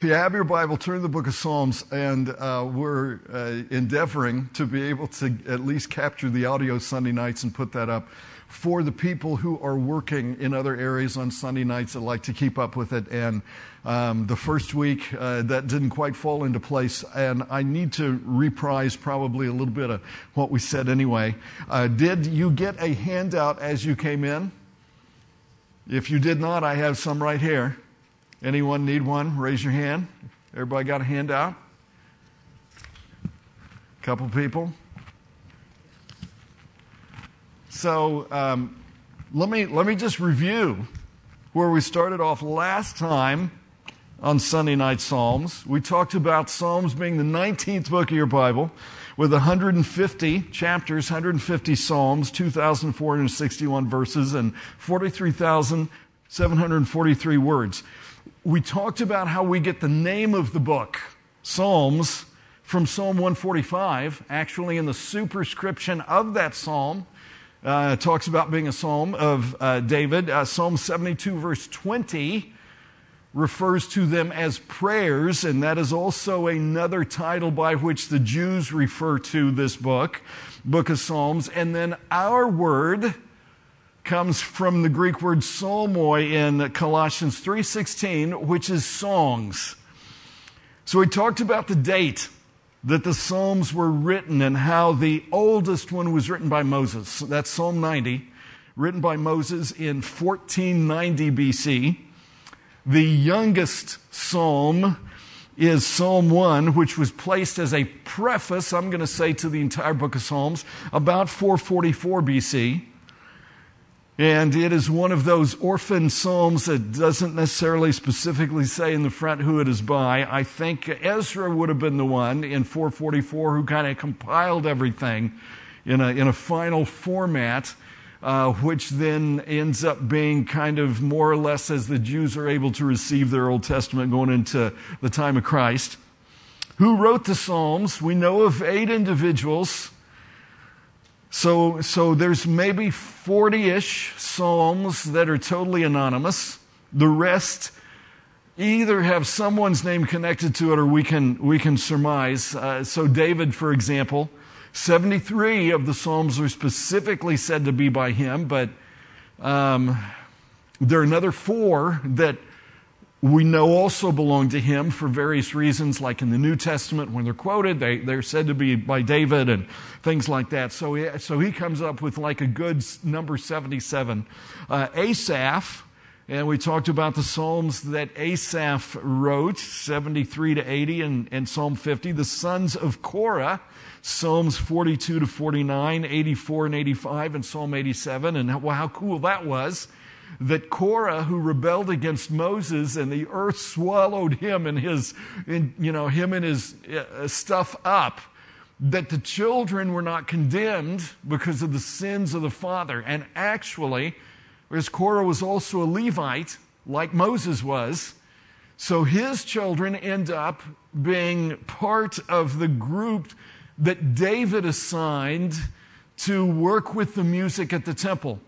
If you have your Bible, turn to the book of Psalms, and uh, we're uh, endeavoring to be able to at least capture the audio Sunday nights and put that up for the people who are working in other areas on Sunday nights that like to keep up with it. And um, the first week, uh, that didn't quite fall into place, and I need to reprise probably a little bit of what we said anyway. Uh, did you get a handout as you came in? If you did not, I have some right here. Anyone need one? Raise your hand. Everybody got a handout? A couple people. So um, let me let me just review where we started off last time on Sunday night Psalms. We talked about Psalms being the 19th book of your Bible with 150 chapters, 150 Psalms, 2,461 verses, and 43,743 words we talked about how we get the name of the book, Psalms, from Psalm 145. Actually, in the superscription of that psalm, uh, talks about being a psalm of uh, David. Uh, psalm 72, verse 20, refers to them as prayers, and that is also another title by which the Jews refer to this book, Book of Psalms. And then our word, comes from the Greek word psalmoi in Colossians 3:16, which is songs. So we talked about the date that the Psalms were written and how the oldest one was written by Moses. That's Psalm 90, written by Moses in 1490 BC. The youngest psalm is Psalm 1, which was placed as a preface, I'm going to say, to the entire book of Psalms, about 444 BC. And it is one of those orphan psalms that doesn't necessarily specifically say in the front who it is by. I think Ezra would have been the one in 444 who kind of compiled everything in a, in a final format, uh, which then ends up being kind of more or less as the Jews are able to receive their Old Testament going into the time of Christ. Who wrote the Psalms? We know of eight individuals. So, so there's maybe 40 ish Psalms that are totally anonymous. The rest either have someone's name connected to it or we can, we can surmise. Uh, so, David, for example, 73 of the Psalms are specifically said to be by him, but um, there are another four that we know also belong to him for various reasons, like in the New Testament when they're quoted, they, they're said to be by David and things like that. So he, so he comes up with like a good number 77. Uh, Asaph, and we talked about the Psalms that Asaph wrote, 73 to 80 and, and Psalm 50. The sons of Korah, Psalms 42 to 49, 84 and 85, and Psalm 87. And how, how cool that was that Korah, who rebelled against Moses, and the earth swallowed him and his, you know, him and his uh, stuff up, that the children were not condemned because of the sins of the father. And actually, whereas Korah was also a Levite, like Moses was, so his children end up being part of the group that David assigned to work with the music at the temple.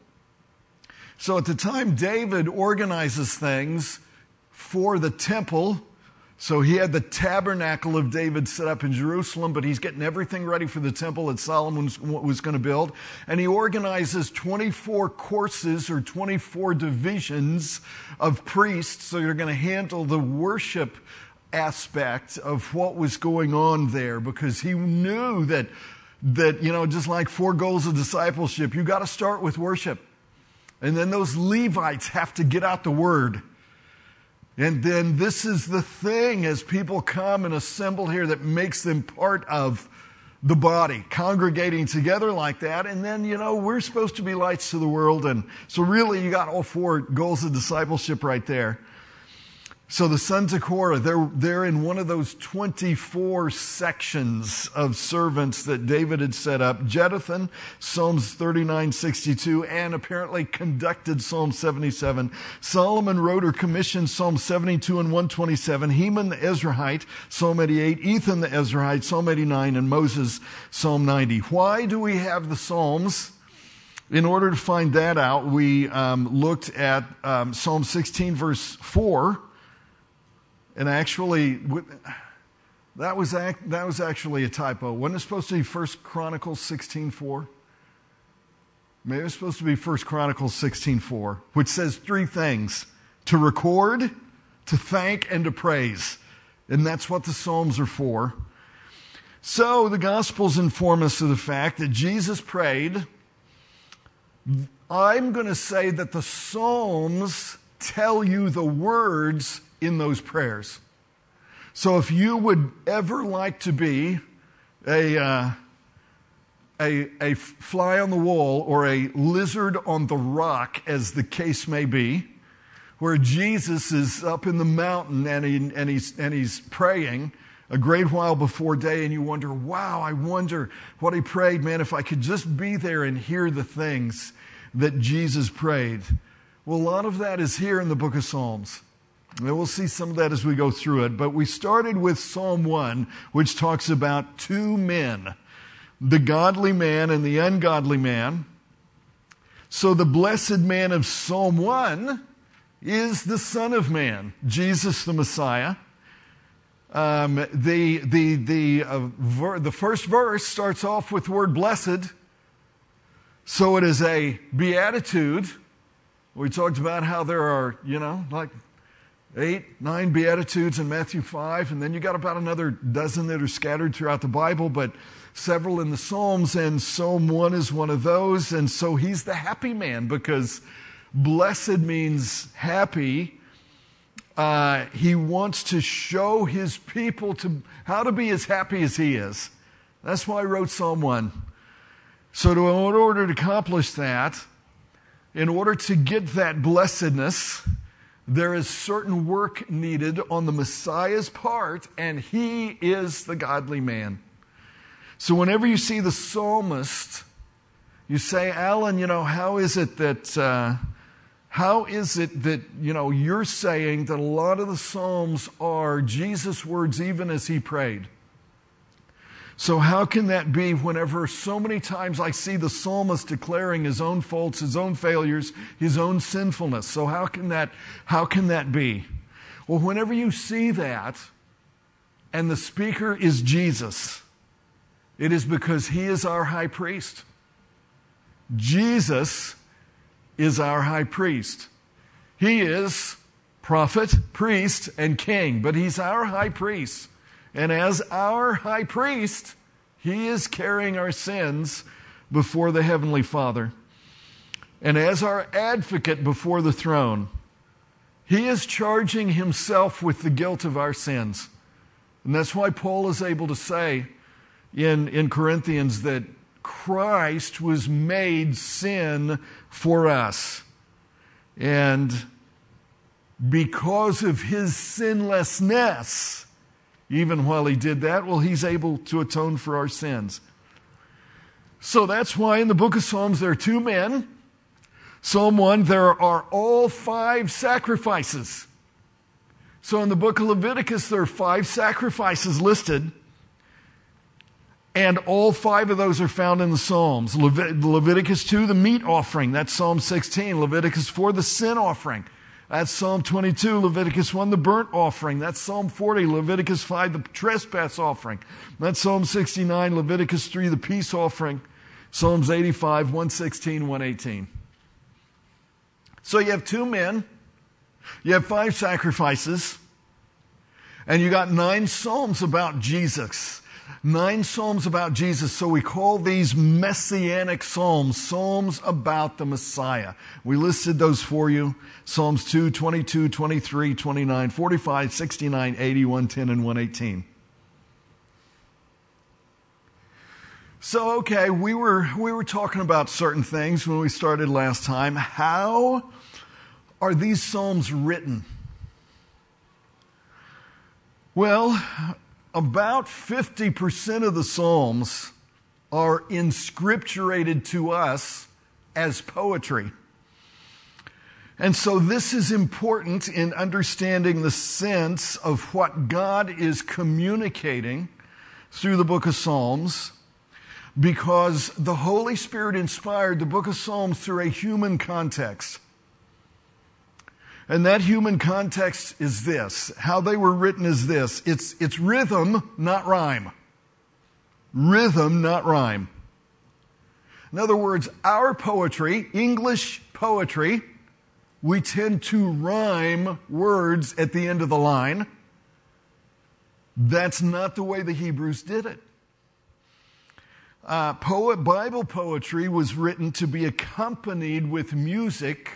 So at the time David organizes things for the temple, so he had the tabernacle of David set up in Jerusalem, but he's getting everything ready for the temple that Solomon was going to build. And he organizes 24 courses or 24 divisions of priests. So you're going to handle the worship aspect of what was going on there because he knew that, that, you know, just like four goals of discipleship, you got to start with worship. And then those Levites have to get out the word. And then this is the thing as people come and assemble here that makes them part of the body, congregating together like that. And then, you know, we're supposed to be lights to the world. And so really you got all four goals of discipleship right there. So the sons of Korah, they're, they're in one of those 24 sections of servants that David had set up. Jeduthun, Psalms 39, 62, and apparently conducted Psalm 77. Solomon wrote or commissioned Psalm 72 and 127. Heman the Ezrahite, Psalm 88. Ethan the Ezrahite, Psalm 89. And Moses, Psalm 90. Why do we have the Psalms? In order to find that out, we um, looked at um, Psalm 16, verse 4 And actually, that was, that was actually a typo. Wasn't it supposed to be 1 Chronicles 16.4? Maybe it's supposed to be 1 Chronicles 16.4, which says three things. To record, to thank, and to praise. And that's what the Psalms are for. So the Gospels inform us of the fact that Jesus prayed. I'm going to say that the Psalms tell you the words in those prayers. So if you would ever like to be a, uh, a, a fly on the wall or a lizard on the rock, as the case may be, where Jesus is up in the mountain and, he, and, he's, and he's praying a great while before day, and you wonder, wow, I wonder what he prayed, man, if I could just be there and hear the things that Jesus prayed. Well, a lot of that is here in the book of Psalms. And we'll see some of that as we go through it. But we started with Psalm 1, which talks about two men the godly man and the ungodly man. So the blessed man of Psalm 1 is the Son of Man, Jesus the Messiah. Um, the the, the, uh, ver- the first verse starts off with the word blessed. So it is a beatitude. We talked about how there are, you know, like eight, nine Beatitudes in Matthew 5, and then you got about another dozen that are scattered throughout the Bible, but several in the Psalms, and Psalm 1 is one of those. And so he's the happy man because blessed means happy. Uh, he wants to show his people to how to be as happy as he is. That's why I wrote Psalm 1. So, to, in order to accomplish that, in order to get that blessedness, there is certain work needed on the Messiah's part, and he is the godly man. So whenever you see the psalmist, you say, Alan, you know, how is it that, uh, how is it that, you know, you're saying that a lot of the Psalms are Jesus' words even as he prayed? So, how can that be whenever so many times I see the psalmist declaring his own faults, his own failures, his own sinfulness? So, how can that, how can that be? Well, whenever you see that, and the speaker is Jesus, it is because he is our high priest. Jesus is our high priest. He is prophet, priest, and king, but he's our high priest. And as our high priest, he is carrying our sins before the Heavenly Father. And as our advocate before the throne, he is charging himself with the guilt of our sins. And that's why Paul is able to say in, in Corinthians that Christ was made sin for us. And because of his sinlessness, even while he did that, well, he's able to atone for our sins. So that's why in the book of Psalms there are two men. Psalm 1, there are all five sacrifices. So in the book of Leviticus, there are five sacrifices listed. And all five of those are found in the Psalms. Leviticus 2, the meat offering. That's Psalm 16. Leviticus 4, the sin offering. That's Psalm 22, Leviticus 1, the burnt offering. That's Psalm 40, Leviticus 5, the trespass offering. That's Psalm 69, Leviticus 3, the peace offering. Psalms 85, 116, 118. So you have two men, you have five sacrifices, and you got nine Psalms about Jesus nine Psalms about Jesus, so we call these messianic Psalms, Psalms about the Messiah. We listed those for you Psalms 2, 22, 23, 29, 45, 69, 80, 110, and 118. So, okay, we were, we were talking about certain things when we started last time. How are these Psalms written? Well, about 50% of the Psalms are inscripturated to us as poetry. And so this is important in understanding the sense of what God is communicating through the book of Psalms because the Holy Spirit inspired the book of Psalms through a human context. And that human context is this. How they were written is this. It's, it's rhythm, not rhyme. Rhythm, not rhyme. In other words, our poetry, English poetry, we tend to rhyme words at the end of the line. That's not the way the Hebrews did it. Uh, poet, Bible poetry was written to be accompanied with music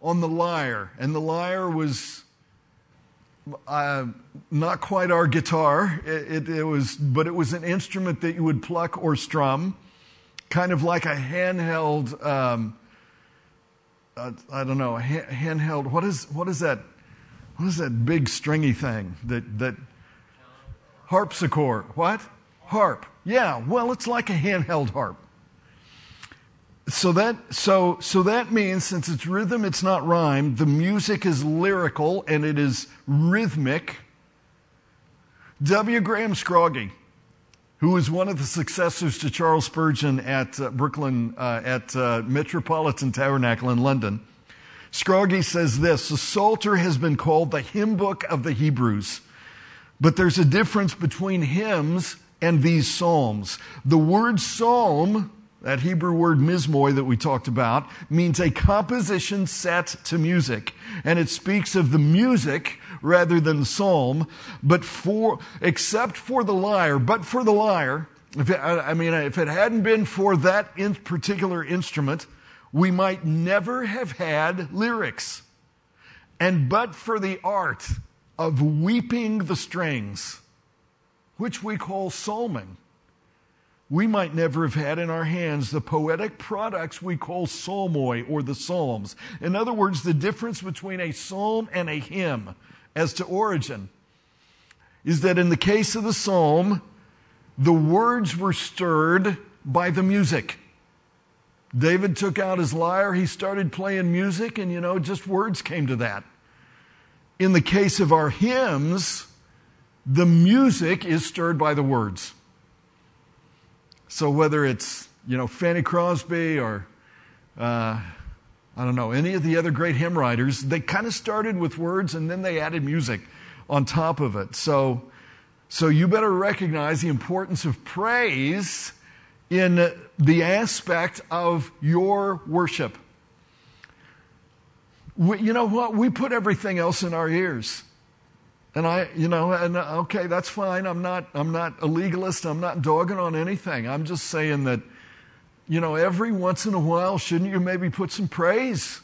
on the lyre, and the lyre was uh, not quite our guitar. It, it, it, was, but it was an instrument that you would pluck or strum, kind of like a handheld. Um, uh, I don't know, a handheld. What is what is that? What is that big stringy thing that that harpsichord? What? Harp. Yeah. Well, it's like a handheld harp. So that so so that means since it's rhythm, it's not rhyme. The music is lyrical and it is rhythmic. W. Graham Scroggie, who was one of the successors to Charles Spurgeon at uh, Brooklyn uh, at uh, Metropolitan Tabernacle in London, Scroggie says this: the Psalter has been called the hymn book of the Hebrews, but there's a difference between hymns and these psalms. The word psalm that Hebrew word mizmor that we talked about means a composition set to music. And it speaks of the music rather than the psalm, but for, except for the lyre, but for the lyre, it, I mean, if it hadn't been for that in particular instrument, we might never have had lyrics. And but for the art of weeping the strings, which we call psalming, we might never have had in our hands the poetic products we call psalmoi or the psalms. In other words, the difference between a psalm and a hymn as to origin is that in the case of the psalm, the words were stirred by the music. David took out his lyre, he started playing music, and you know, just words came to that. In the case of our hymns, the music is stirred by the words. So whether it's, you know, Fanny Crosby or, uh, I don't know, any of the other great hymn writers, they kind of started with words and then they added music on top of it. So, so you better recognize the importance of praise in the aspect of your worship. We, you know what? We put everything else in our ears. And I, you know, and uh, okay, that's fine. I'm not, I'm not a legalist. I'm not dogging on anything. I'm just saying that, you know, every once in a while, shouldn't you maybe put some praise?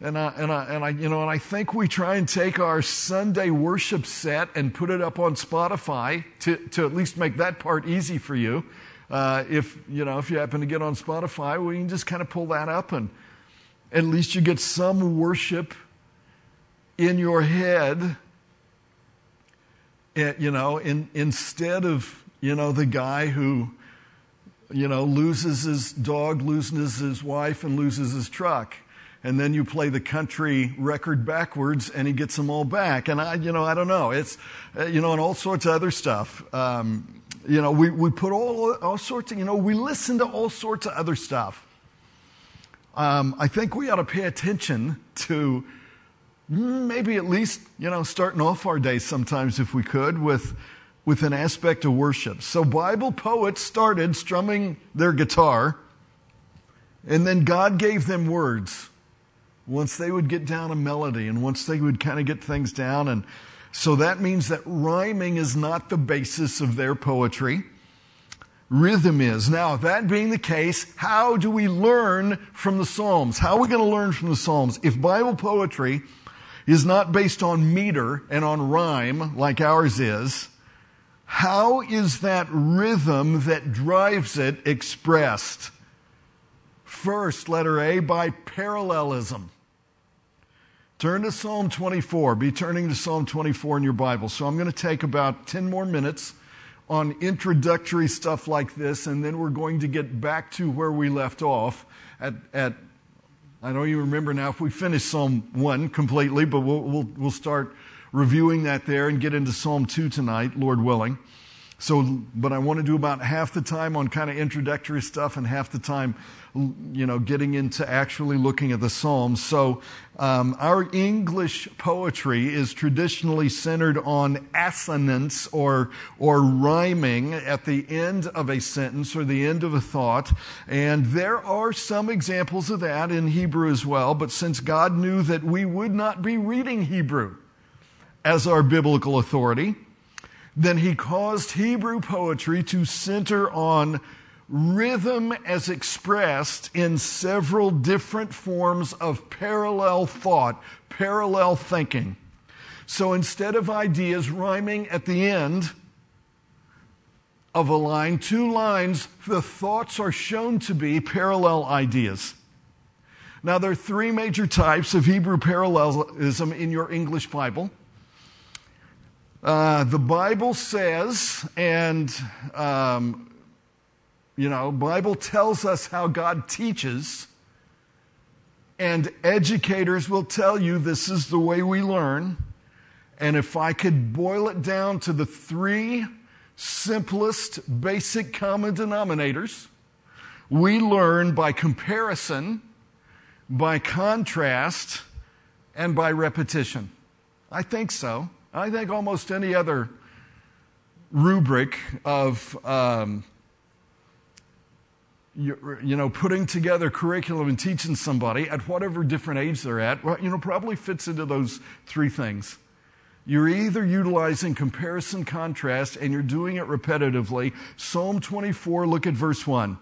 And I, and I, and I, you know, and I think we try and take our Sunday worship set and put it up on Spotify to, to at least make that part easy for you. Uh, if, you know, if you happen to get on Spotify, well, you can just kind of pull that up and at least you get some worship in your head you know, in, instead of, you know, the guy who, you know, loses his dog, loses his wife, and loses his truck. And then you play the country record backwards and he gets them all back. And I, you know, I don't know. It's, uh, you know, and all sorts of other stuff. Um, you know, we, we put all, all sorts of, you know, we listen to all sorts of other stuff. Um, I think we ought to pay attention to Mm, maybe at least, you know, starting off our day sometimes if we could with, with an aspect of worship. So Bible poets started strumming their guitar, and then God gave them words. Once they would get down a melody, and once they would kind of get things down, and so that means that rhyming is not the basis of their poetry. Rhythm is. Now, that being the case, how do we learn from the Psalms? How are we going to learn from the Psalms? If Bible poetry is not based on meter and on rhyme like ours is, how is that rhythm that drives it expressed? First, letter A, by parallelism. Turn to Psalm 24. Be turning to Psalm 24 in your Bible. So I'm going to take about 10 more minutes on introductory stuff like this, and then we're going to get back to where we left off at, at I don't even remember now if we finished Psalm 1 completely, but we'll, we'll, we'll start reviewing that there and get into Psalm 2 tonight, Lord willing. So, but I want to do about half the time on kind of introductory stuff and half the time, you know, getting into actually looking at the Psalms. So, um, our English poetry is traditionally centered on assonance or, or rhyming at the end of a sentence or the end of a thought. And there are some examples of that in Hebrew as well. But since God knew that we would not be reading Hebrew as our biblical authority, then he caused Hebrew poetry to center on rhythm as expressed in several different forms of parallel thought, parallel thinking. So instead of ideas rhyming at the end of a line, two lines, the thoughts are shown to be parallel ideas. Now, there are three major types of Hebrew parallelism in your English Bible. Uh, the Bible says, and um, you know, Bible tells us how God teaches, and educators will tell you this is the way we learn. And if I could boil it down to the three simplest, basic common denominators, we learn by comparison, by contrast, and by repetition. I think so. I think almost any other rubric of um, you, you, know putting together curriculum and teaching somebody at whatever different age they're at, you know, probably fits into those three things. You're either utilizing comparison contrast and you're doing it repetitively. Psalm 24, look at verse 1.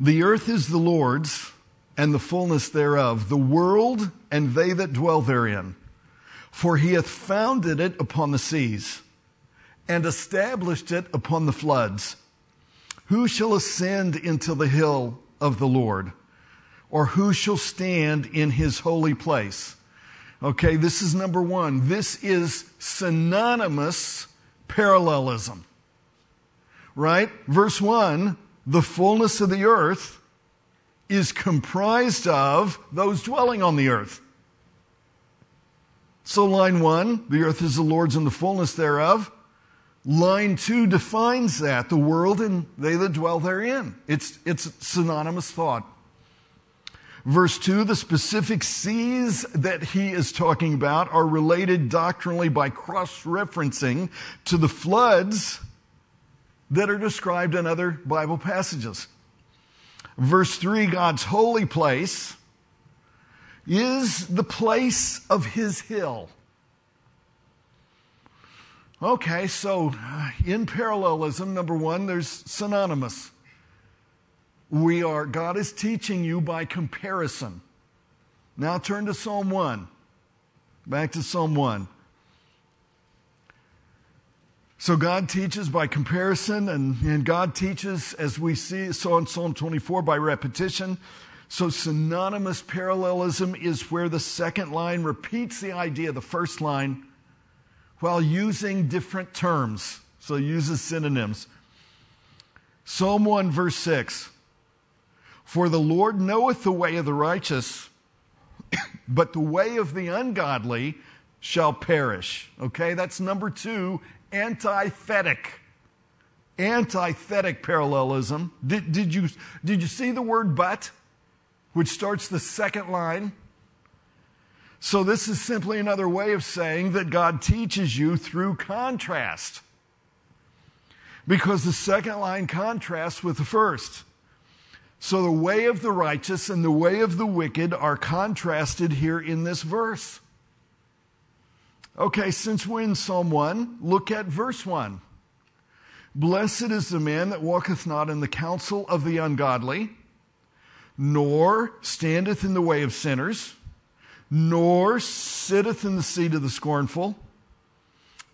The earth is the Lord's and the fullness thereof, the world and they that dwell therein. For he hath founded it upon the seas and established it upon the floods. Who shall ascend into the hill of the Lord? Or who shall stand in his holy place? Okay, this is number one. This is synonymous parallelism. Right? Verse one, the fullness of the earth is comprised of those dwelling on the earth. So, line one, the earth is the Lord's and the fullness thereof. Line two defines that, the world and they that dwell therein. It's, it's synonymous thought. Verse 2, the specific seas that he is talking about are related doctrinally by cross referencing to the floods that are described in other Bible passages. Verse 3, God's holy place is the place of his hill. Okay, so uh, in parallelism, number one, there's synonymous. We are, God is teaching you by comparison. Now turn to Psalm 1. Back to Psalm 1. So God teaches by comparison, and, and God teaches, as we see, so in Psalm 24, by repetition. So, synonymous parallelism is where the second line repeats the idea of the first line while using different terms. So, it uses synonyms. Psalm 1, verse 6 For the Lord knoweth the way of the righteous, but the way of the ungodly shall perish. Okay, that's number two, antithetic. Antithetic parallelism. Did, did, you, did you see the word but? Which starts the second line. So, this is simply another way of saying that God teaches you through contrast. Because the second line contrasts with the first. So, the way of the righteous and the way of the wicked are contrasted here in this verse. Okay, since we're in Psalm 1, look at verse 1. Blessed is the man that walketh not in the counsel of the ungodly nor standeth in the way of sinners, nor sitteth in the seat of the scornful,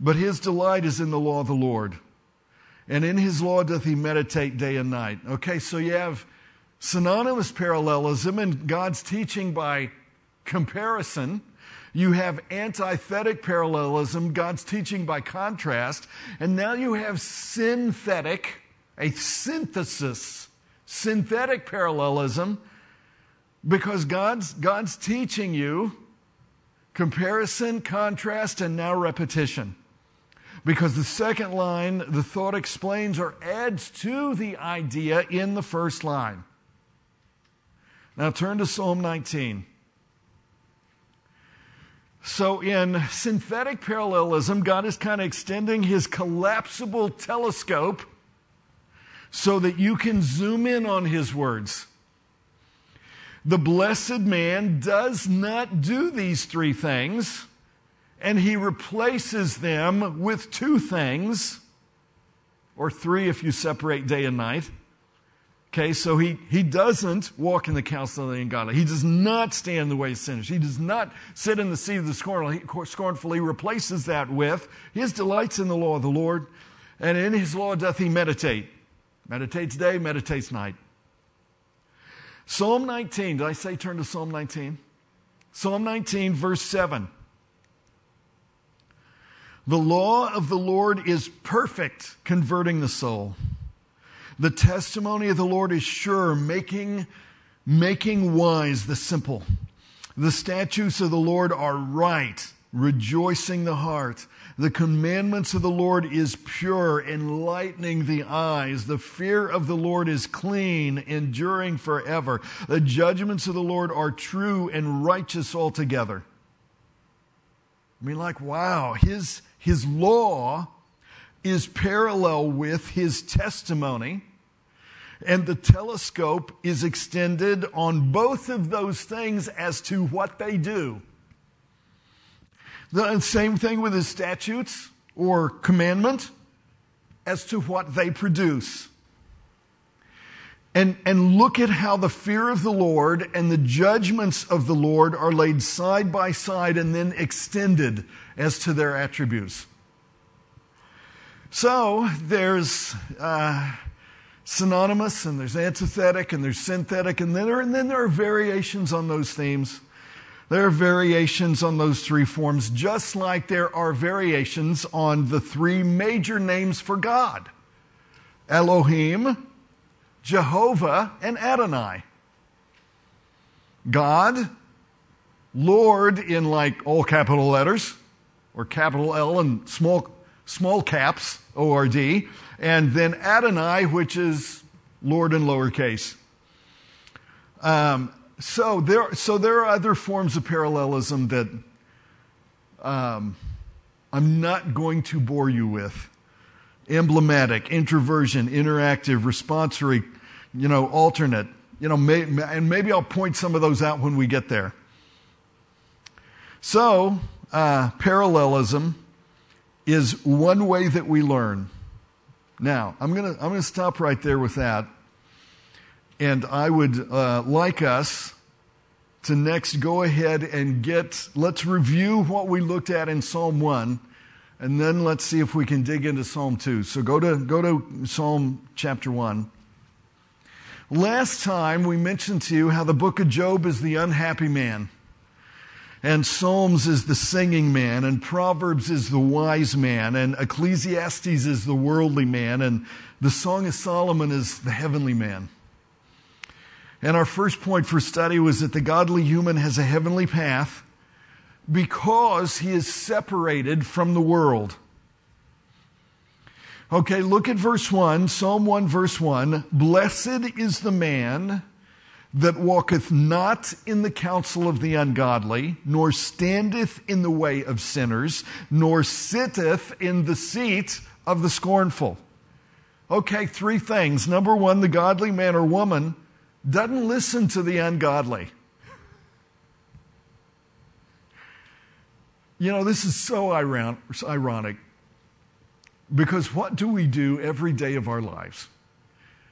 but his delight is in the law of the Lord. And in his law doth he meditate day and night. Okay, so you have synonymous parallelism and God's teaching by comparison. You have antithetic parallelism, God's teaching by contrast. And now you have synthetic, a synthesis synthetic parallelism because God's, God's teaching you comparison, contrast, and now repetition. Because the second line, the thought explains or adds to the idea in the first line. Now turn to Psalm 19. So, in synthetic parallelism, God is kind of extending his collapsible telescope so that you can zoom in on his words. The blessed man does not do these three things, and he replaces them with two things, or three if you separate day and night. Okay, so he, he doesn't walk in the counsel of the ungodly. He does not stand the way of sinners. He does not sit in the seat of the scornful. He Scornfully replaces that with his delights in the law of the Lord, and in his law doth he meditate. Meditates day, meditates night. Psalm 19, did I say turn to Psalm 19? Psalm 19, verse 7. The law of the Lord is perfect, converting the soul. The testimony of the Lord is sure, making, making wise the simple. The statutes of the Lord are right, rejoicing the heart. The commandments of the Lord is pure, enlightening the eyes. The fear of the Lord is clean, enduring forever. The judgments of the Lord are true and righteous altogether. I mean, like, wow, his, his law is parallel with his testimony. And the telescope is extended on both of those things as to what they do. The same thing with his statutes or commandment as to what they produce. And, and look at how the fear of the Lord and the judgments of the Lord are laid side by side and then extended as to their attributes. So there's uh, synonymous and there's antithetic and there's synthetic and then, there, and then there are variations on those themes. There are variations on those three forms, just like there are variations on the three major names for God Elohim, Jehovah, and Adonai. God, Lord in like all capital letters, or capital L and small small caps, O R D, and then Adonai, which is Lord in lowercase. Um, so there, so there are other forms of parallelism that um, I'm not going to bore you with. Emblematic, introversion, interactive, responsory, you know, alternate. You know, may, and maybe I'll point some of those out when we get there. So, uh, parallelism is one way that we learn. Now, I'm going to I'm going to stop right there with that. And I would uh, like us to next go ahead and get, let's review what we looked at in Psalm 1, and then let's see if we can dig into Psalm 2. So go to, go to Psalm chapter 1. Last time we mentioned to you how the book of Job is the unhappy man and Psalms is the singing man, and Proverbs is the wise man, and Ecclesiastes is the worldly man, and the Song of Solomon is the heavenly man. And our first point for study was that the godly human has a heavenly path because he is separated from the world. Okay, look at verse 1, Psalm 1, verse 1. Blessed is the man that walketh not in the counsel of the ungodly, nor standeth in the way of sinners, nor sitteth in the seat of the scornful. Okay, three things. Number one, the godly man or woman doesn't listen to the ungodly. You know, this is so ironic because what do we do every day of our lives?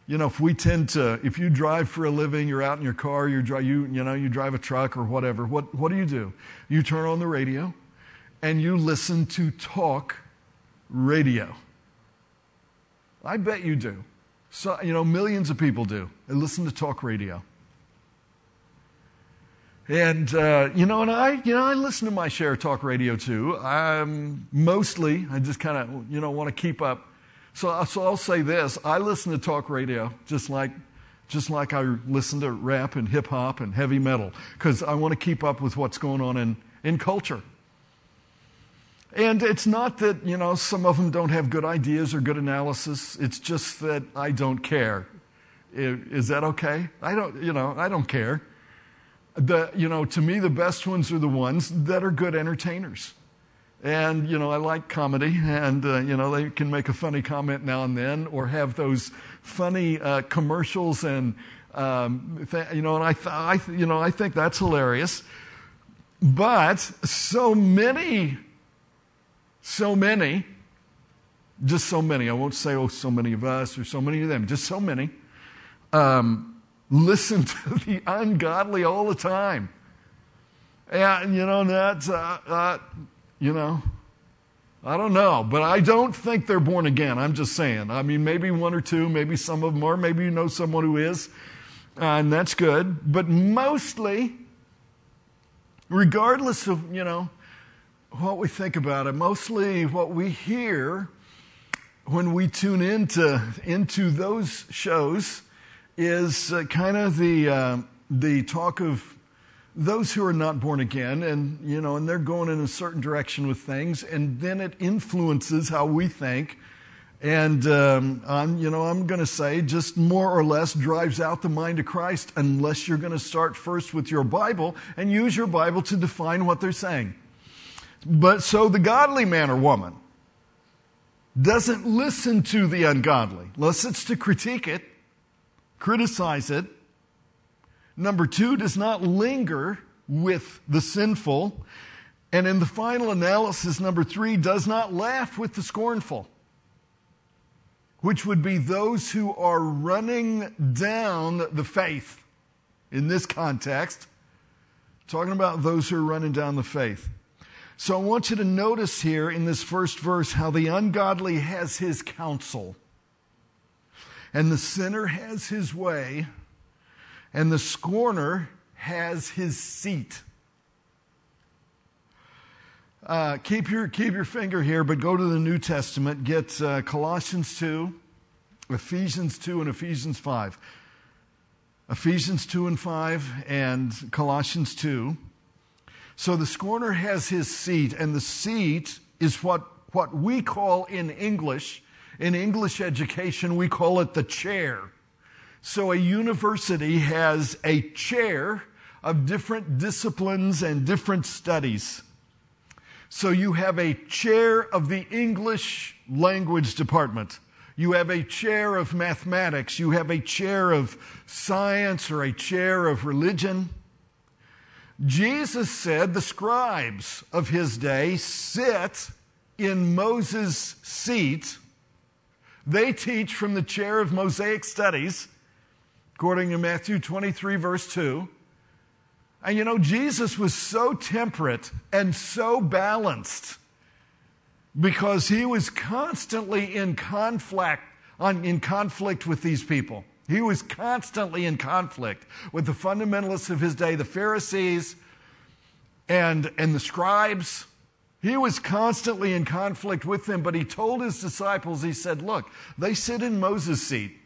you know, if we tend to, if you drive for a living, you're out in your car, you drive, you, you know, you drive a truck or whatever, what, what do you do? You turn on the radio and you listen to talk radio. I bet you do. So, you know, millions of people do. They listen to talk radio. And, uh, you know, and I, you know, I listen to my share of talk radio too. I'm mostly, I just kind of, you know, want to keep up so, so I'll say this I listen to talk radio just like, just like I listen to rap and hip hop and heavy metal because I want to keep up with what's going on in, in culture. And it's not that, you know, some of them don't have good ideas or good analysis. It's just that I don't care. Is that okay? I don't, you know, I don't care. The, you know, to me, the best ones are the ones that are good entertainers. And, you know, I like comedy, and, uh, you know, they can make a funny comment now and then or have those funny uh, commercials and, um, th- you know, and I, th- I you know, I think that's hilarious. But so many so many, just so many, I won't say, oh, so many of us or so many of them, just so many, um, listen to the ungodly all the time. And, you know, that's, uh, uh, you know, I don't know, but I don't think they're born again. I'm just saying. I mean, maybe one or two, maybe some of them are, maybe you know someone who is, and that's good. But mostly, regardless of, you know, what we think about it, mostly what we hear when we tune into, into those shows is uh, kind of the, uh, the talk of those who are not born again and, you know, and they're going in a certain direction with things and then it influences how we think. And um, I'm, you know, I'm going to say just more or less drives out the mind of Christ unless you're going to start first with your Bible and use your Bible to define what they're saying. But so the godly man or woman doesn't listen to the ungodly, unless it's to critique it, criticize it. Number two, does not linger with the sinful. And in the final analysis, number three, does not laugh with the scornful, which would be those who are running down the faith in this context. Talking about those who are running down the faith. So I want you to notice here in this first verse how the ungodly has his counsel, and the sinner has his way, and the scorner has his seat. Uh, keep, your, keep your finger here, but go to the New Testament. Get uh, Colossians 2, Ephesians 2, and Ephesians 5. Ephesians 2 and 5, and Colossians 2. So the scorner has his seat, and the seat is what, what we call in English, in English education, we call it the chair. So a university has a chair of different disciplines and different studies. So you have a chair of the English language department. You have a chair of mathematics. You have a chair of science or a chair of religion. Jesus said the scribes of his day sit in Moses' seat. They teach from the chair of Mosaic studies, according to Matthew 23, verse 2. And you know, Jesus was so temperate and so balanced because he was constantly in conflict, on, in conflict with these people. He was constantly in conflict with the fundamentalists of his day, the Pharisees and, and the scribes. He was constantly in conflict with them, but he told his disciples, he said, Look, they sit in Moses' seat.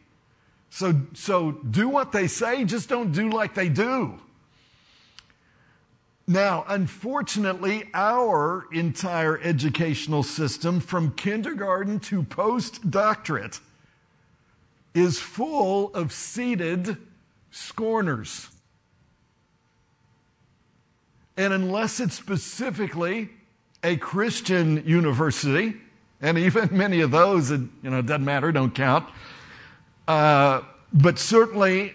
So, so do what they say, just don't do like they do. Now, unfortunately, our entire educational system, from kindergarten to postdoctorate, is full of seated scorners. And unless it's specifically a Christian university, and even many of those, it you know, doesn't matter, don't count, uh, but certainly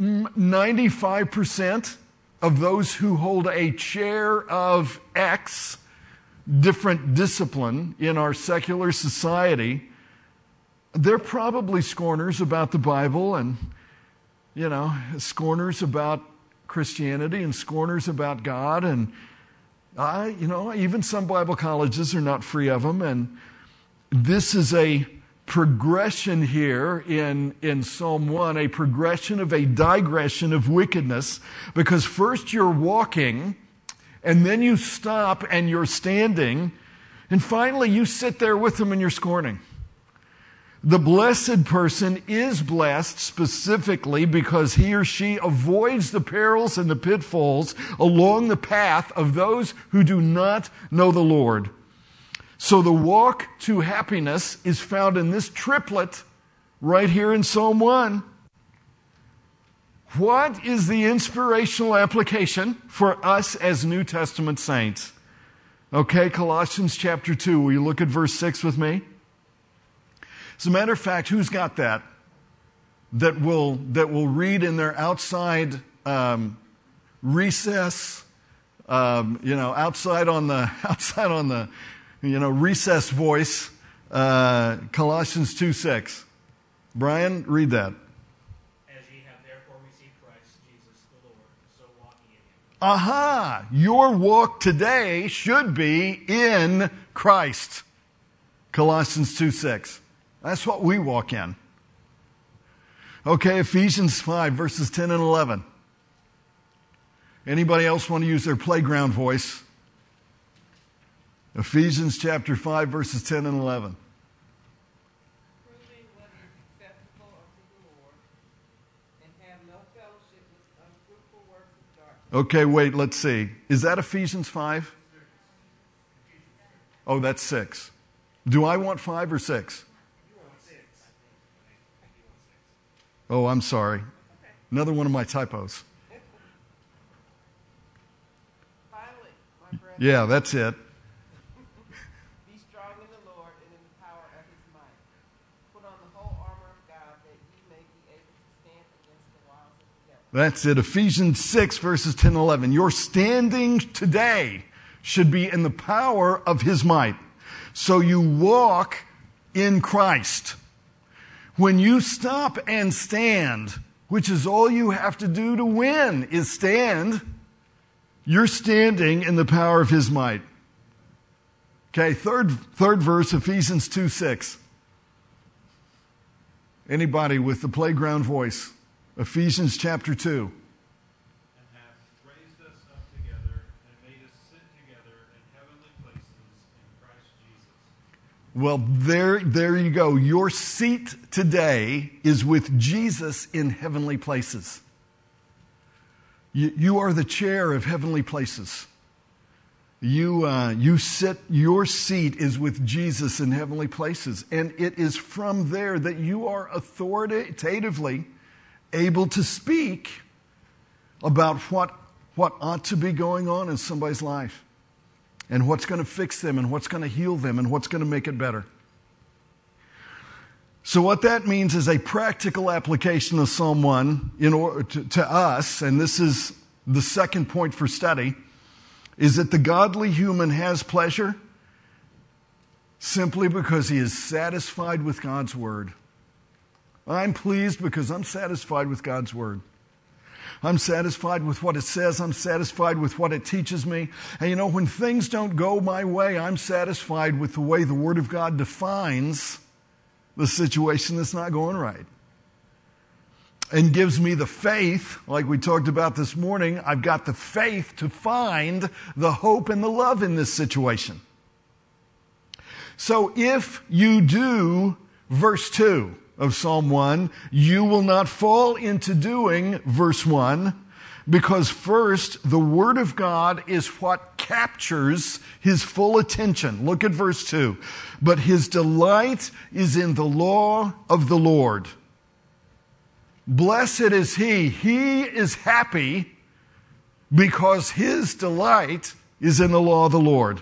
95% of those who hold a chair of X different discipline in our secular society they're probably scorners about the Bible and, you know, scorners about Christianity and scorners about God. And I, you know, even some Bible colleges are not free of them. And this is a progression here in, in Psalm 1, a progression of a digression of wickedness, because first you're walking, and then you stop and you're standing, and finally you sit there with them and you're scorning. The blessed person is blessed specifically because he or she avoids the perils and the pitfalls along the path of those who do not know the Lord. So the walk to happiness is found in this triplet right here in Psalm 1. What is the inspirational application for us as New Testament saints? Okay, Colossians chapter 2. Will you look at verse 6 with me? As a matter of fact, who's got that? That will, that will read in their outside um, recess, um, you know, outside on the, outside on the, you know, recess voice, uh, Colossians 2 6. Brian, read that. As ye have therefore received Christ Jesus the Lord, so walk in him. Aha! Your walk today should be in Christ. Colossians 2 6. That's what we walk in. Okay, Ephesians 5, verses 10 and 11. Anybody else want to use their playground voice? Ephesians chapter 5, verses 10 and 11. proving what is acceptable unto the Lord, and have no fellowship with unfruitful works of darkness. Okay, wait, let's see. Is that Ephesians 5? Oh, that's 6. Do I want 5 or 6? Oh, I'm sorry. Another one of my typos. Finally, Yeah, that's it. be strong in the Lord and in the power of his might. Put on the whole armor of God that ye may be able to stand against the wiles of the devil. That's it. Ephesians 6, verses 10 and 11. Your standing today should be in the power of his might. So you walk in Christ. When you stop and stand, which is all you have to do to win, is stand, you're standing in the power of his might. Okay, third, third verse, Ephesians 2 6. Anybody with the playground voice? Ephesians chapter 2. and hath raised us up together and made us sit together in heavenly places in Christ Jesus. Well, there, there you go. Your seat today is with Jesus in heavenly places. You, you are the chair of heavenly places. You, uh, you sit, your seat is with Jesus in heavenly places. And it is from there that you are authoritatively able to speak about what, what ought to be going on in somebody's life and what's going to fix them and what's going to heal them and what's going to make it better. So, what that means is a practical application of Psalm 1 in order to, to us, and this is the second point for study, is that the godly human has pleasure simply because he is satisfied with God's word. I'm pleased because I'm satisfied with God's word. I'm satisfied with what it says. I'm satisfied with what it teaches me. And you know, when things don't go my way, I'm satisfied with the way the Word of God defines the situation that's not going right. And gives me the faith, like we talked about this morning, I've got the faith to find the hope and the love in this situation. So if you do verse 2 of Psalm 1, you will not fall into doing verse 1 because first, the Word of God is what captures his full attention. Look at verse 2. But his delight is in the law of the Lord. Blessed is he. He is happy because his delight is in the law of the Lord.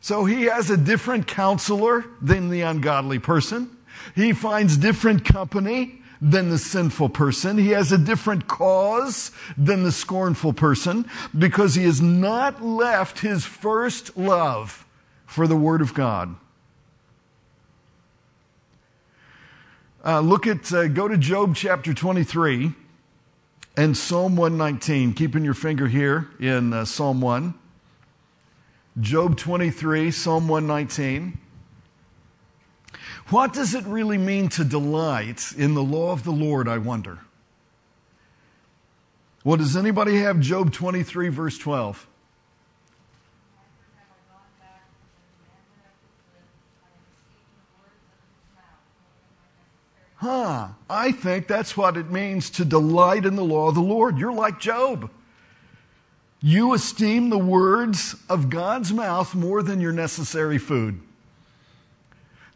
So he has a different counselor than the ungodly person. He finds different company than the sinful person. He has a different cause than the scornful person because he has not left his first love for the Word of God. Uh, look at, uh, go to Job chapter 23 and Psalm 119. Keeping your finger here in uh, Psalm 1. Job 23, Psalm 119. What does it really mean to delight in the law of the Lord, I wonder? Well, does anybody have Job 23, verse 12? After have I gone back to the commandment of his lips, I have received the words of his mouth. huh, I think that's what it means to delight in the law of the Lord. You're like Job. You esteem the words of God's mouth more than your necessary food.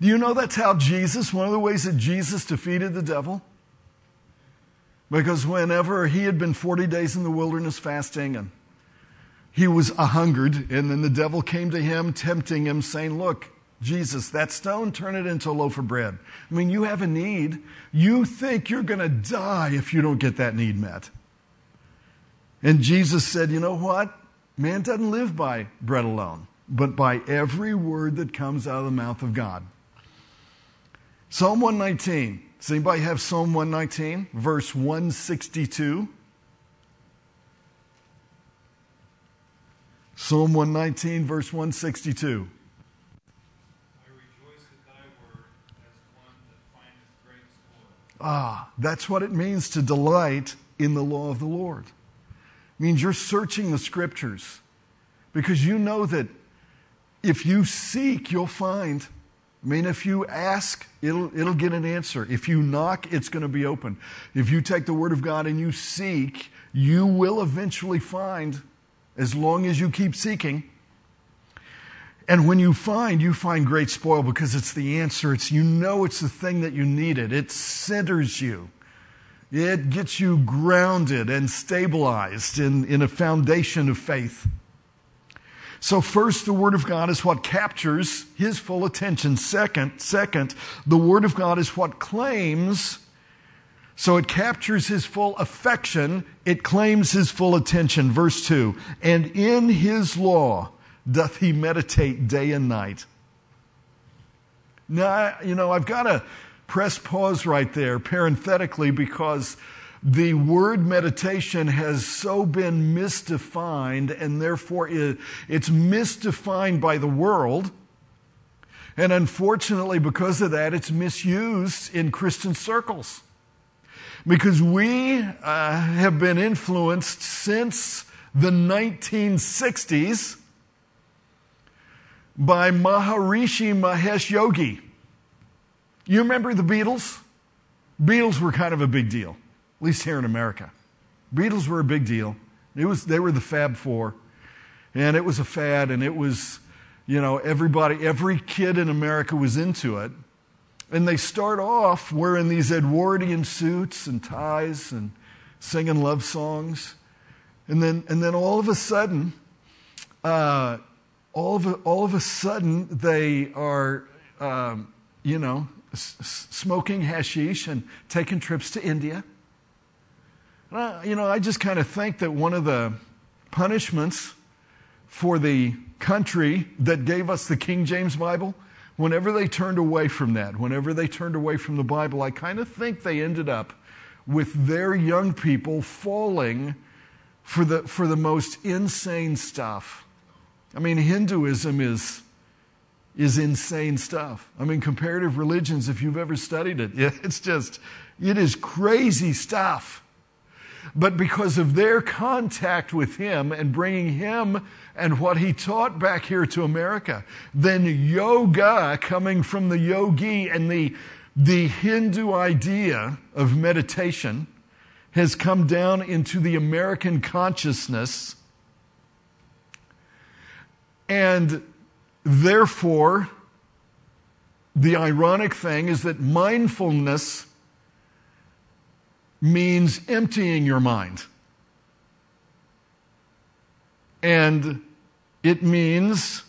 Do you know that's how Jesus, one of the ways that Jesus defeated the devil? Because whenever he had been 40 days in the wilderness fasting and he was a hungered, and then the devil came to him, tempting him, saying, Look, Jesus, that stone, turn it into a loaf of bread. I mean, you have a need. You think you're going to die if you don't get that need met. And Jesus said, You know what? Man doesn't live by bread alone, but by every word that comes out of the mouth of God. Psalm 119. Does anybody have Psalm 119, verse 162? Psalm 119, verse 162. I rejoice at thy word as one that findeth great spoil. Ah, that's what it means to delight in the law of the Lord. It means you're searching the scriptures because you know that if you seek, you'll find. I mean, if you ask, it'll, it'll get an answer. If you knock, it's going to be open. If you take the word of God and you seek, you will eventually find as long as you keep seeking. And when you find, you find great spoil because it's the answer. It's you know it's the thing that you needed. It centers you. It gets you grounded and stabilized in, in a foundation of faith. So first, the Word of God is what captures his full attention. Second, second, the Word of God is what claims. So it captures his full affection. It claims his full attention. Verse two. And in his law doth he meditate day and night. Now, you know, I've got to press pause right there parenthetically because the word meditation has so been misdefined and therefore it, it's misdefined by the world. And unfortunately, because of that, it's misused in Christian circles. Because we uh, have been influenced since the 1960s by Maharishi Mahesh Yogi. You remember the Beatles? Beatles were kind of a big deal at least here in America. Beatles were a big deal. It was, they were the Fab Four, and it was a fad, and it was, you know, everybody, every kid in America was into it. And they start off wearing these Edwardian suits and ties and singing love songs. And then, and then all of a sudden, uh, all, of a, all of a sudden, they are, um, you know, s- smoking hashish and taking trips to India. Uh, you know, I just kind of think that one of the punishments for the country that gave us the King James Bible, whenever they turned away from that, whenever they turned away from the Bible, I kind of think they ended up with their young people falling for the, for the most insane stuff. I mean, Hinduism is, is insane stuff. I mean, comparative religions, if you've ever studied it, it's just, it is crazy stuff. But because of their contact with him and bringing him and what he taught back here to America, then yoga coming from the yogi and the, the Hindu idea of meditation has come down into the American consciousness. And therefore, the ironic thing is that mindfulness means emptying your mind. And it means,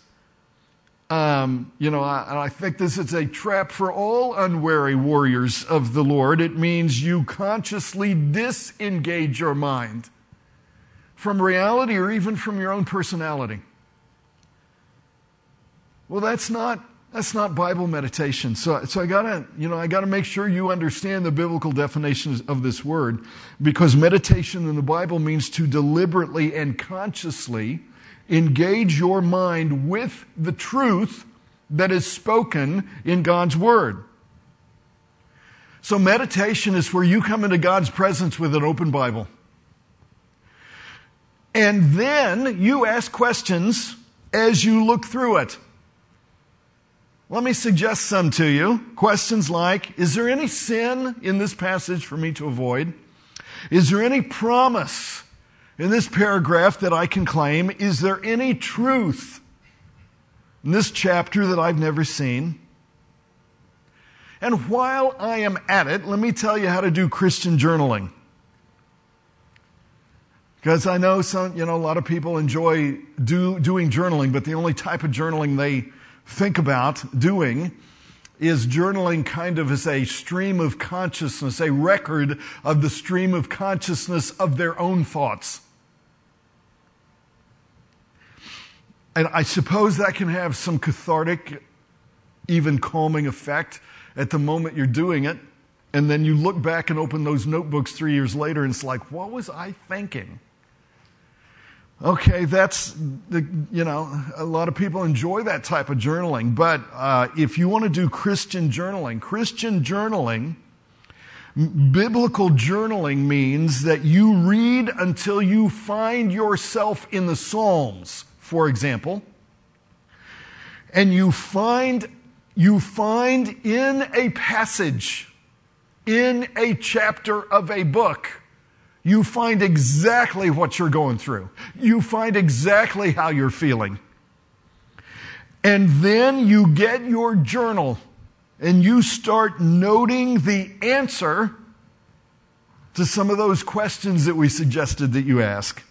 um, you know, I, I think this is a trap for all unwary warriors of the Lord. It means you consciously disengage your mind from reality or even from your own personality. Well, that's not that's not Bible meditation. So, so I gotta, you know, I gotta make sure you understand the biblical definitions of this word because meditation in the Bible means to deliberately and consciously engage your mind with the truth that is spoken in God's word. So meditation is where you come into God's presence with an open Bible. And then you ask questions as you look through it. Let me suggest some to you. Questions like Is there any sin in this passage for me to avoid? Is there any promise in this paragraph that I can claim? Is there any truth in this chapter that I've never seen? And while I am at it, let me tell you how to do Christian journaling. Because I know some, you know, a lot of people enjoy do, doing journaling, but the only type of journaling they think about doing is journaling kind of as a stream of consciousness, a record of the stream of consciousness of their own thoughts. And I suppose that can have some cathartic, even calming effect at the moment you're doing it. And then you look back and open those notebooks three years later, and it's like, what was I thinking? Okay, that's the, you know, a lot of people enjoy that type of journaling. But uh, if you want to do Christian journaling, Christian journaling, biblical journaling means that you read until you find yourself in the Psalms, for example, and you find, you find in a passage, in a chapter of a book, you find exactly what you're going through. You find exactly how you're feeling. And then you get your journal and you start noting the answer to some of those questions that we suggested that you ask.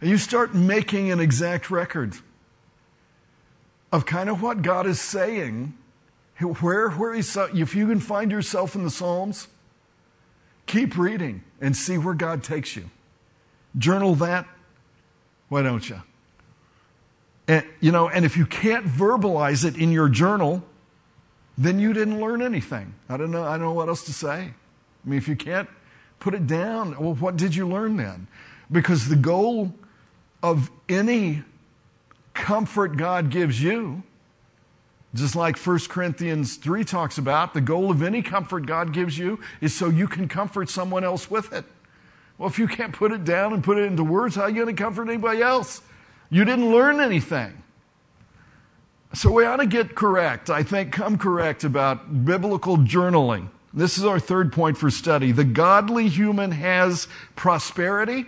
And you start making an exact record of kind of what God is saying. Where, where he's, if you can find yourself in the Psalms, Keep reading and see where God takes you. Journal that. Why don't you? And, you know, and if you can't verbalize it in your journal, then you didn't learn anything. I don't know. I don't know what else to say. I mean, if you can't put it down, well, what did you learn then? Because the goal of any comfort God gives you just like 1 Corinthians 3 talks about, the goal of any comfort God gives you is so you can comfort someone else with it. Well, if you can't put it down and put it into words, how are you going to comfort anybody else? You didn't learn anything. So we ought to get correct, I think, come correct about biblical journaling. This is our third point for study. The godly human has prosperity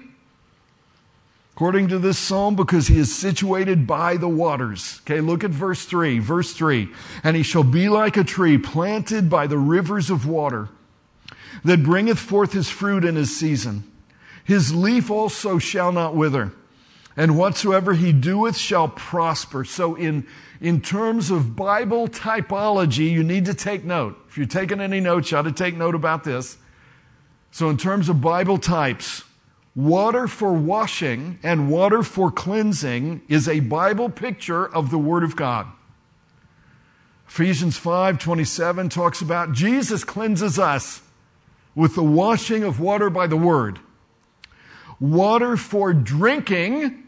according to this psalm, because he is situated by the waters. Okay, look at verse 3. Verse 3 And he shall be like a tree planted by the rivers of water, that bringeth forth his fruit in his season. His leaf also shall not wither, and whatsoever he doeth shall prosper. So, in, in terms of Bible typology, you need to take note. If you're taking any notes, you ought to take note about this. So, in terms of Bible types, Water for washing and water for cleansing is a Bible picture of the Word of God. Ephesians 5:27 talks about Jesus cleanses us with the washing of water by the word. Water for drinking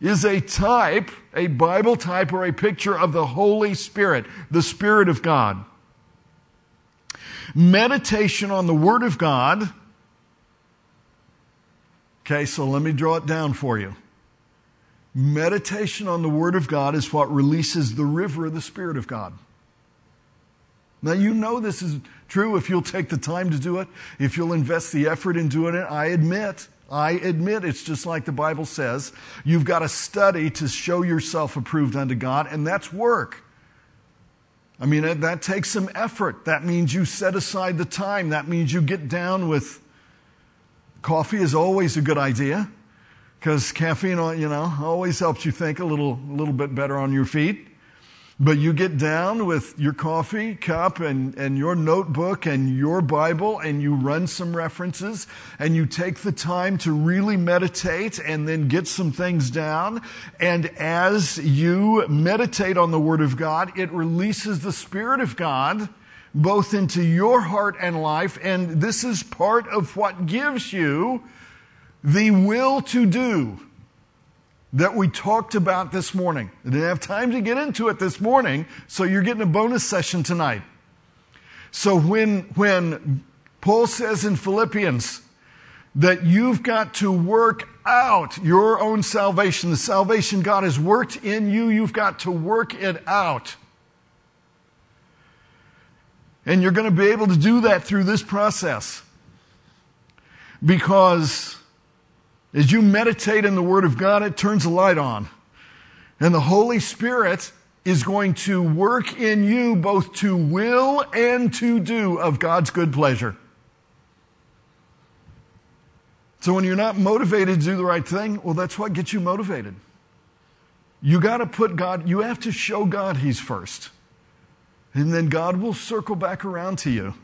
is a type, a Bible type or a picture of the Holy Spirit, the Spirit of God. Meditation on the Word of God Okay, so let me draw it down for you. Meditation on the Word of God is what releases the river of the Spirit of God. Now, you know this is true if you'll take the time to do it, if you'll invest the effort in doing it. I admit, I admit it's just like the Bible says. You've got to study to show yourself approved unto God, and that's work. I mean, that takes some effort. That means you set aside the time. That means you get down with Coffee is always a good idea because caffeine, uh, you know, always helps you think a little, a little bit better on your feet. But you get down with your coffee cup and, and your notebook and your Bible and you run some references and you take the time to really meditate and then get some things down. And as you meditate on the Word of God, it releases the Spirit of God both into your heart and life, and this is part of what gives you the will to do that we talked about this morning. I didn't have time to get into it this morning, so you're getting a bonus session tonight. So when, when Paul says in Philippians that you've got to work out your own salvation. The salvation God has worked in you, you've got to work it out. And you're going to be able to do that through this process. Because as you meditate in the Word of God, it turns a light on. And the Holy Spirit is going to work in you both to will and to do of God's good pleasure. So when you're not motivated to do the right thing, well, that's what gets you motivated. You got to put God, you have to show God He's first. And then God will circle back around to you.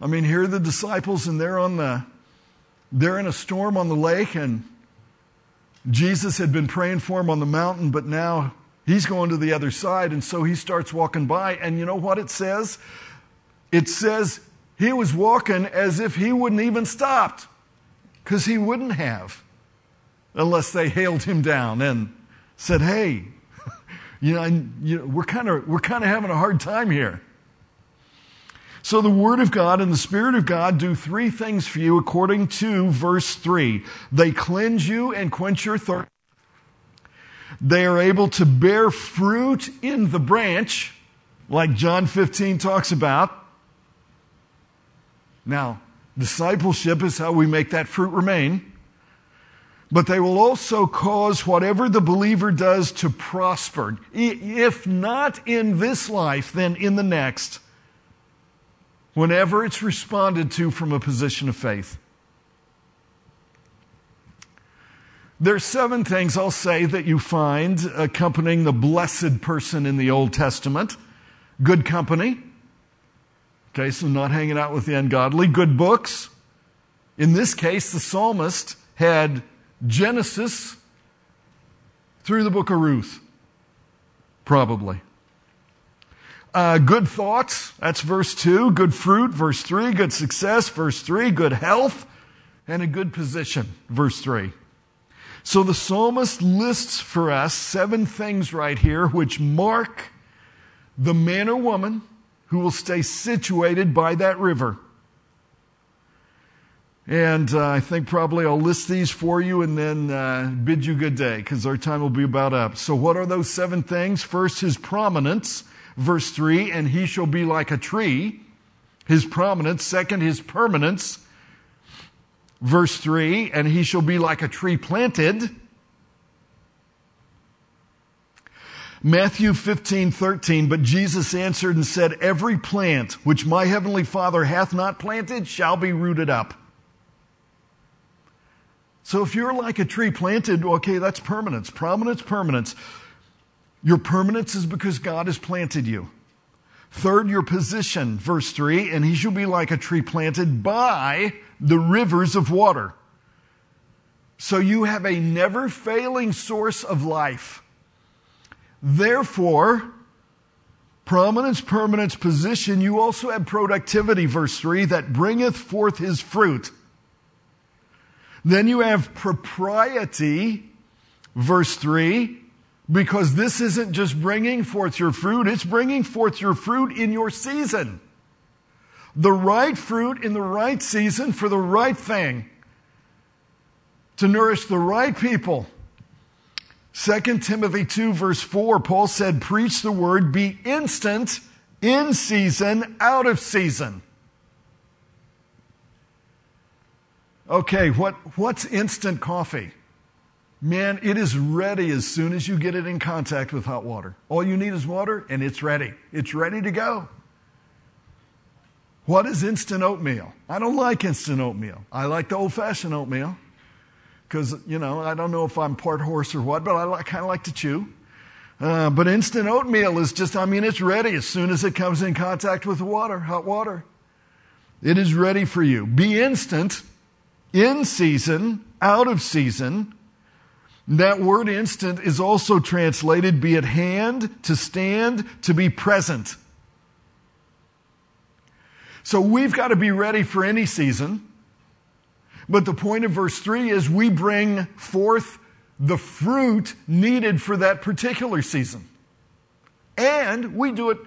I mean, here are the disciples, and they're on the, they're in a storm on the lake, and Jesus had been praying for them on the mountain, but now he's going to the other side, and so he starts walking by. And you know what it says? It says he was walking as if he wouldn't even stopped, because he wouldn't have, unless they hailed him down and said, "Hey, you know, you know we're kind of we're kind of having a hard time here." So the Word of God and the Spirit of God do three things for you according to verse 3. They cleanse you and quench your thirst. They are able to bear fruit in the branch, like John 15 talks about. Now, discipleship is how we make that fruit remain. But they will also cause whatever the believer does to prosper. If not in this life, then in the next whenever it's responded to from a position of faith. There are seven things I'll say that you find accompanying the blessed person in the Old Testament good company. Okay, so not hanging out with the ungodly. Good books. In this case, the psalmist had Genesis through the book of Ruth, probably. Uh, good thoughts, that's verse 2. Good fruit, verse 3. Good success, verse 3. Good health, and a good position, verse 3. So the psalmist lists for us seven things right here which mark the man or woman who will stay situated by that river. And uh, I think probably I'll list these for you and then uh, bid you good day because our time will be about up. So, what are those seven things? First, his prominence verse 3, and he shall be like a tree, his prominence. Second, his permanence, verse 3, and he shall be like a tree planted. Matthew 15, 13, but Jesus answered and said, Every plant which my heavenly Father hath not planted shall be rooted up. So if you're like a tree planted, okay, that's permanence, prominence, permanence. Your permanence is because God has planted you. Third, your position, verse 3, and he shall be like a tree planted by the rivers of water. So you have a never failing source of life. Therefore, prominence, permanence, position, you also have productivity, verse 3, that bringeth forth his fruit. Then you have propriety, verse 3, because this isn't just bringing forth your fruit, it's bringing forth your fruit in your season. The right fruit in the right season for the right thing. To nourish the right people. 2 Timothy 2 verse 4, Paul said, preach the word, be instant, in season, out of season. Okay, what, what's instant coffee? Man, it is ready as soon as you get it in contact with hot water. All you need is water and it's ready. It's ready to go. What is instant oatmeal? I don't like instant oatmeal. I like the old fashioned oatmeal because, you know, I don't know if I'm part horse or what, but I like, kind of like to chew. Uh, but instant oatmeal is just, I mean, it's ready as soon as it comes in contact with water, hot water. It is ready for you. Be instant, in season, out of season, that word instant is also translated be at hand, to stand, to be present. So we've got to be ready for any season. But the point of verse 3 is we bring forth the fruit needed for that particular season. And we do it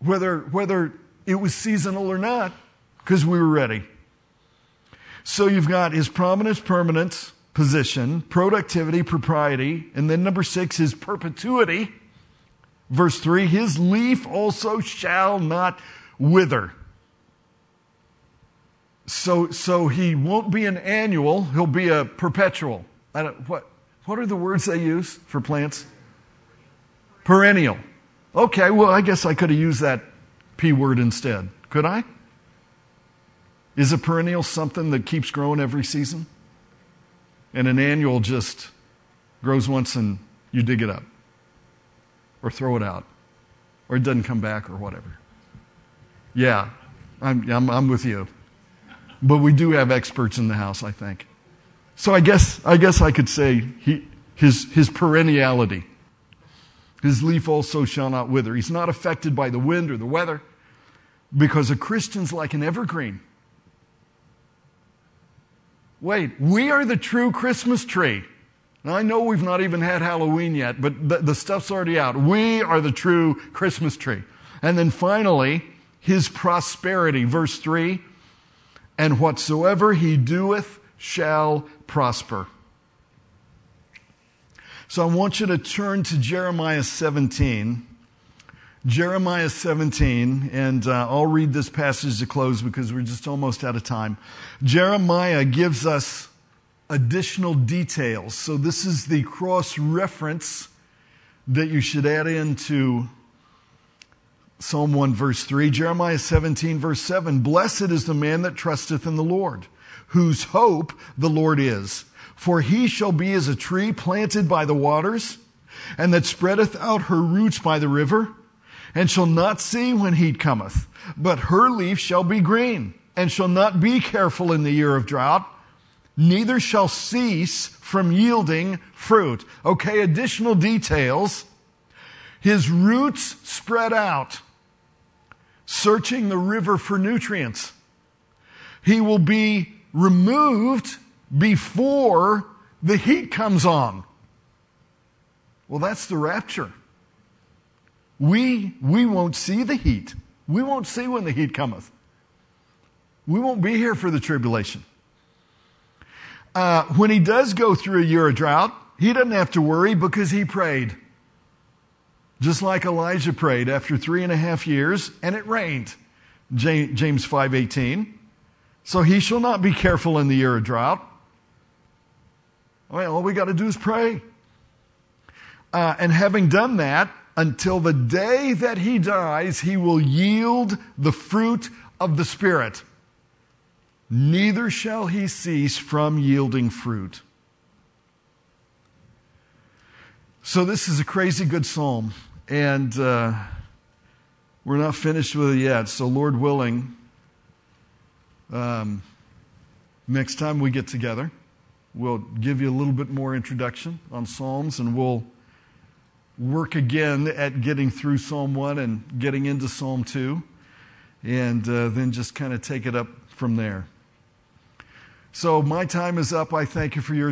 whether, whether it was seasonal or not, because we were ready. So you've got his prominence, permanence, position, productivity, propriety, and then number six, is perpetuity. Verse three, his leaf also shall not wither. So, so he won't be an annual, he'll be a perpetual. I don't, what, what are the words they use for plants? Perennial. Okay, well, I guess I could have used that P word instead. Could I? Is a perennial something that keeps growing every season? And an annual just grows once and you dig it up or throw it out or it doesn't come back or whatever. Yeah, I'm, I'm, I'm with you. But we do have experts in the house, I think. So I guess, I guess I could say he, his, his perenniality. His leaf also shall not wither. He's not affected by the wind or the weather because a Christian's like an evergreen. Wait, we are the true Christmas tree. Now, I know we've not even had Halloween yet, but the, the, stuff's already out. We are the true Christmas tree. And then finally, his prosperity. Verse 3 And whatsoever he doeth shall prosper. So I want you to turn to Jeremiah 17. Jeremiah 17, and uh, I'll read this passage to close because we're just almost out of time. Jeremiah gives us additional details. So this is the cross reference that you should add into Psalm 1, verse 3. Jeremiah 17, verse 7. Blessed is the man that trusteth in the Lord, whose hope the Lord is. For he shall be as a tree planted by the waters, and that spreadeth out her roots by the river and shall not see when heat cometh, but her leaf shall be green, and shall not be careful in the year of drought, neither shall cease from yielding fruit. Okay, additional details. His roots spread out, searching the river for nutrients. He will be removed before the heat comes on. Well, that's the rapture we, we won't see the heat. We won't see when the heat cometh. We won't be here for the tribulation. Uh, when he does go through a year of drought, he doesn't have to worry because he prayed. Just like Elijah prayed after three and a half years, and it rained. James 5.18. So he shall not be careful in the year of drought. Well, all we got to do is pray. Uh, and having done that, until the day that he dies, he will yield the fruit of the Spirit. Neither shall he cease from yielding fruit. So, this is a crazy good psalm, and uh, we're not finished with it yet. So, Lord willing, um, next time we get together, we'll give you a little bit more introduction on Psalms, and we'll work again at getting through Psalm 1 and getting into Psalm 2, and uh, then just kind of take it up from there. So, my time is up. I thank you for yours.